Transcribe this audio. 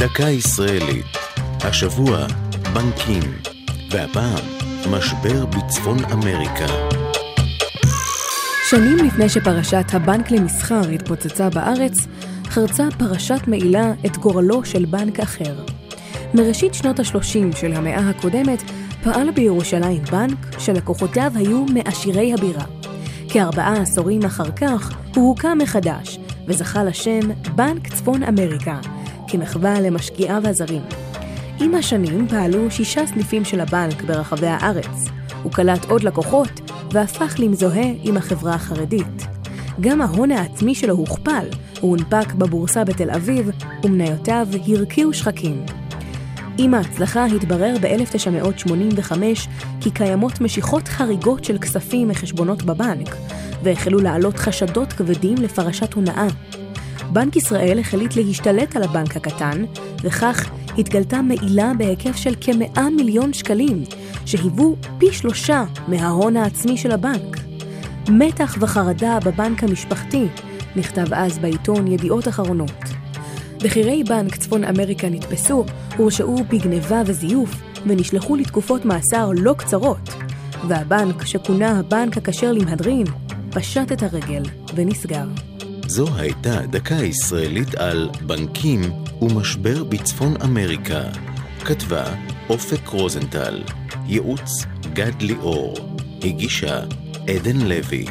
דקה ישראלית. השבוע, בנקים. והפעם, משבר בצפון אמריקה. שנים לפני שפרשת הבנק למסחר התפוצצה בארץ, חרצה פרשת מעילה את גורלו של בנק אחר. מראשית שנות ה-30 של המאה הקודמת פעל בירושלים בנק שלקוחותיו היו מעשירי הבירה. כארבעה עשורים אחר כך הוא הוקם מחדש וזכה לשם בנק צפון אמריקה, כמחווה למשקיעיו הזרים. עם השנים פעלו שישה סניפים של הבנק ברחבי הארץ. הוא קלט עוד לקוחות והפך למזוהה עם החברה החרדית. גם ההון העצמי שלו הוכפל, הוא הונפק בבורסה בתל אביב, ומניותיו הרקיעו שחקים. עם ההצלחה התברר ב-1985 כי קיימות משיכות חריגות של כספים מחשבונות בבנק, והחלו לעלות חשדות כבדים לפרשת הונאה. בנק ישראל החליט להשתלט על הבנק הקטן, וכך התגלתה מעילה בהיקף של כ-100 מיליון שקלים, שהיוו פי שלושה מההון העצמי של הבנק. מתח וחרדה בבנק המשפחתי, נכתב אז בעיתון ידיעות אחרונות. בכירי בנק צפון אמריקה נתפסו, הורשעו בגניבה וזיוף, ונשלחו לתקופות מאסר לא קצרות. והבנק, שכונה הבנק הכשר למהדרין, פשט את הרגל ונסגר. זו הייתה דקה ישראלית על בנקים ומשבר בצפון אמריקה. כתבה אופק רוזנטל, ייעוץ גד ליאור, הגישה עדן לוי.